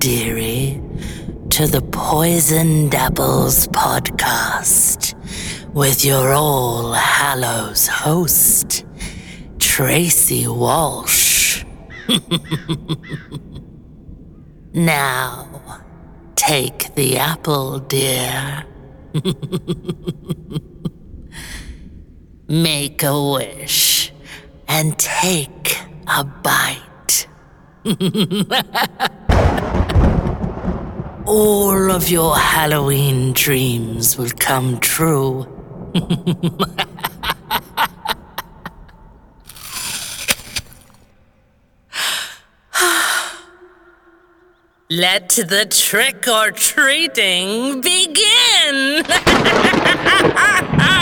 dearie, to the Poisoned Apples podcast with your All Hallows host, Tracey Walsh. now, take the apple, dear. Make a wish and take a bite. All of your Halloween dreams will come true. Let the trick or treating begin!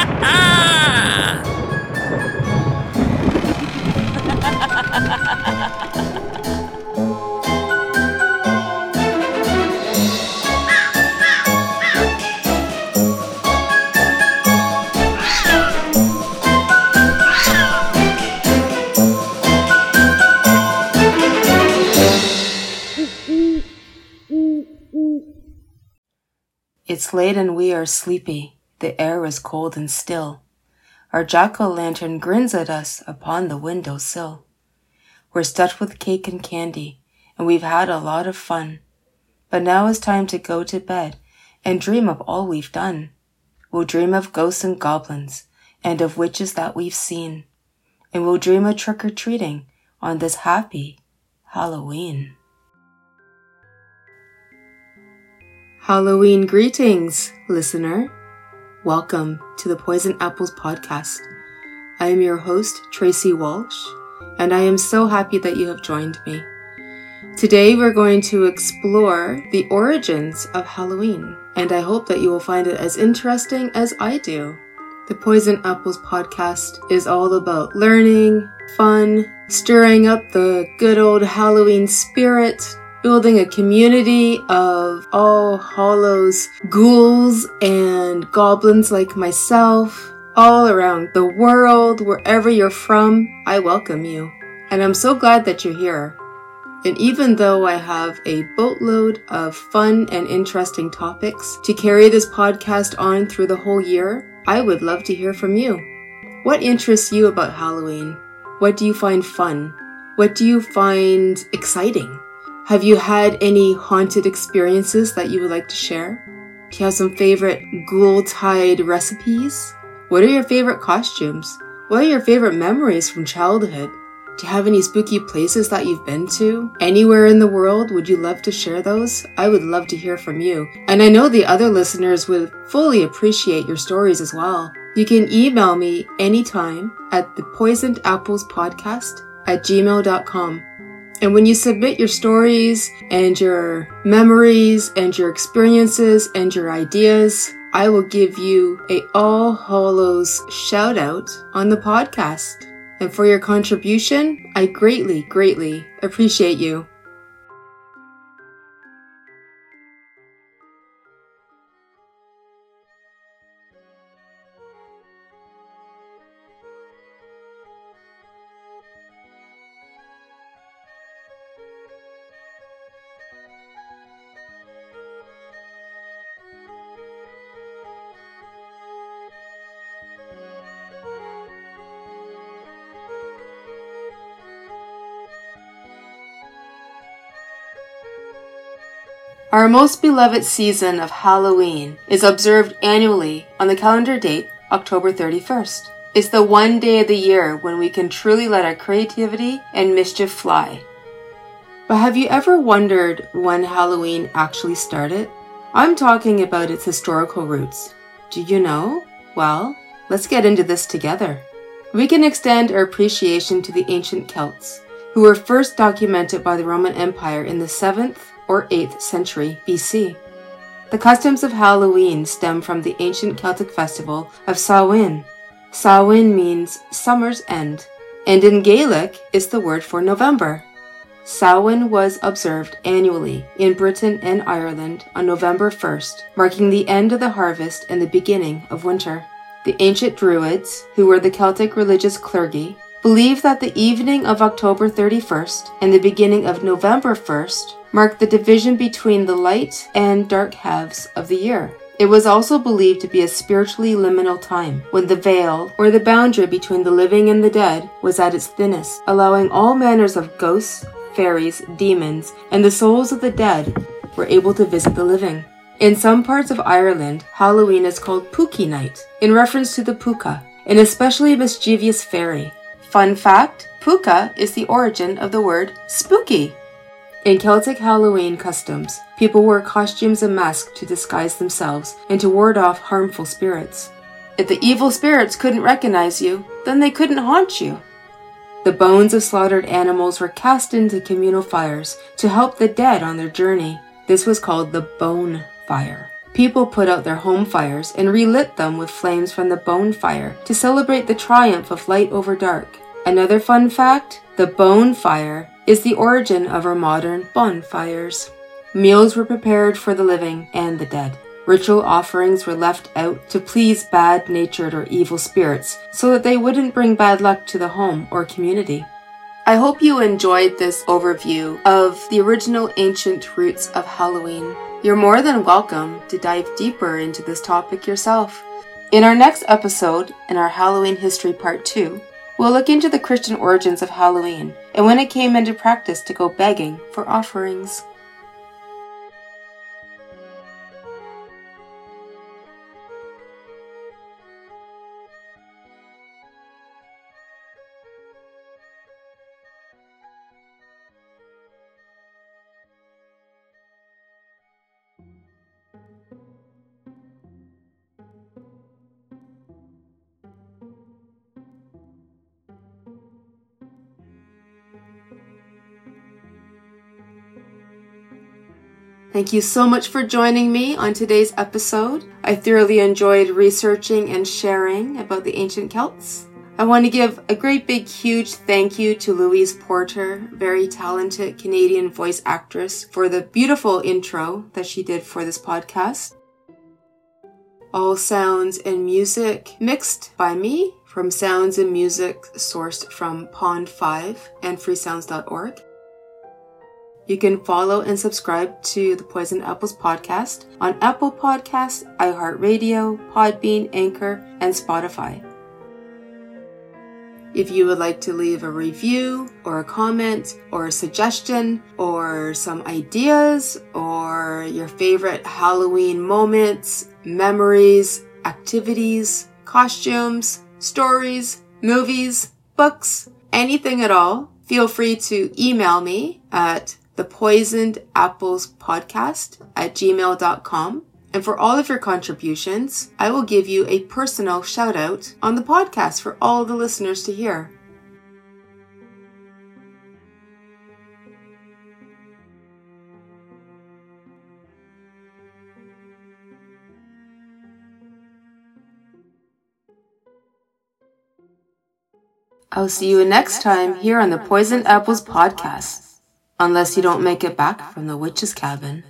It's late and we are sleepy. The air is cold and still. Our jack-o'-lantern grins at us upon the window sill. We're stuffed with cake and candy, and we've had a lot of fun. But now it's time to go to bed and dream of all we've done. We'll dream of ghosts and goblins, and of witches that we've seen. And we'll dream of trick-or-treating on this happy Halloween. Halloween greetings, listener. Welcome to the Poison Apples podcast. I am your host, Tracey Walsh, and I am so happy that you have joined me. Today we're going to explore the origins of Halloween, and I hope that you will find it as interesting as I do. The Poison Apples podcast is all about learning, fun, stirring up the good old Halloween spirit, building a community of all hollows, ghouls, and goblins like myself, all around the world, wherever you're from, I welcome you. And I'm so glad that you're here. And even though I have a boatload of fun and interesting topics to carry this podcast on through the whole year, I would love to hear from you. What interests you about Halloween? What do you find fun? What do you find exciting? Have you had any haunted experiences that you would like to share? Do you have some favorite ghoul tide recipes? What are your favorite costumes? What are your favorite memories from childhood? Do you have any spooky places that you've been to? Anywhere in the world? Would you love to share those? I would love to hear from you. And I know the other listeners would fully appreciate your stories as well. You can email me anytime at the poisoned apples podcast at gmail.com. And when you submit your stories and your memories and your experiences and your ideas, I will give you a All Hollows shout out on the podcast. And for your contribution, I greatly, greatly appreciate you. Our most beloved season of Halloween is observed annually on the calendar date October 31st. It's the one day of the year when we can truly let our creativity and mischief fly. But have you ever wondered when Halloween actually started? I'm talking about its historical roots. Do you know? Well, let's get into this together. We can extend our appreciation to the ancient Celts, who were first documented by the Roman Empire in the 7th or 8th century BC. The customs of Halloween stem from the ancient Celtic festival of Samhain. Samhain means summer's end, and in Gaelic is the word for November. Samhain was observed annually in Britain and Ireland on November 1st, marking the end of the harvest and the beginning of winter. The ancient Druids, who were the Celtic religious clergy, believed that the evening of October 31st and the beginning of November 1st marked the division between the light and dark halves of the year. It was also believed to be a spiritually liminal time, when the veil, or the boundary between the living and the dead, was at its thinnest, allowing all manners of ghosts, fairies, demons, and the souls of the dead were able to visit the living. In some parts of Ireland, Halloween is called Pookie Night, in reference to the puka, an especially mischievous fairy. Fun fact Puka is the origin of the word spooky. In Celtic Halloween customs, people wore costumes and masks to disguise themselves and to ward off harmful spirits. If the evil spirits couldn't recognize you, then they couldn't haunt you. The bones of slaughtered animals were cast into communal fires to help the dead on their journey. This was called the bone fire. People put out their home fires and relit them with flames from the bone fire to celebrate the triumph of light over dark. Another fun fact the bone fire is the origin of our modern bonfires. Meals were prepared for the living and the dead. Ritual offerings were left out to please bad natured or evil spirits so that they wouldn't bring bad luck to the home or community. I hope you enjoyed this overview of the original ancient roots of Halloween. You're more than welcome to dive deeper into this topic yourself. In our next episode, in our Halloween History Part 2, we'll look into the Christian origins of Halloween and when it came into practice to go begging for offerings. Thank you so much for joining me on today's episode. I thoroughly enjoyed researching and sharing about the ancient Celts. I want to give a great big huge thank you to Louise Porter, very talented Canadian voice actress, for the beautiful intro that she did for this podcast. All sounds and music mixed by me from sounds and music sourced from Pond5 and freesounds.org. You can follow and subscribe to the Poison Apples podcast on Apple Podcasts, iHeartRadio, Podbean, Anchor, and Spotify. If you would like to leave a review or a comment or a suggestion or some ideas or your favorite Halloween moments, memories, activities, costumes, stories, movies, books, anything at all, feel free to email me at the Poisoned Apples Podcast at gmail.com. And for all of your contributions, I will give you a personal shout out on the podcast for all the listeners to hear. I'll see you next time here on the Poisoned Apples podcast unless you don't make it back from the witch's cabin.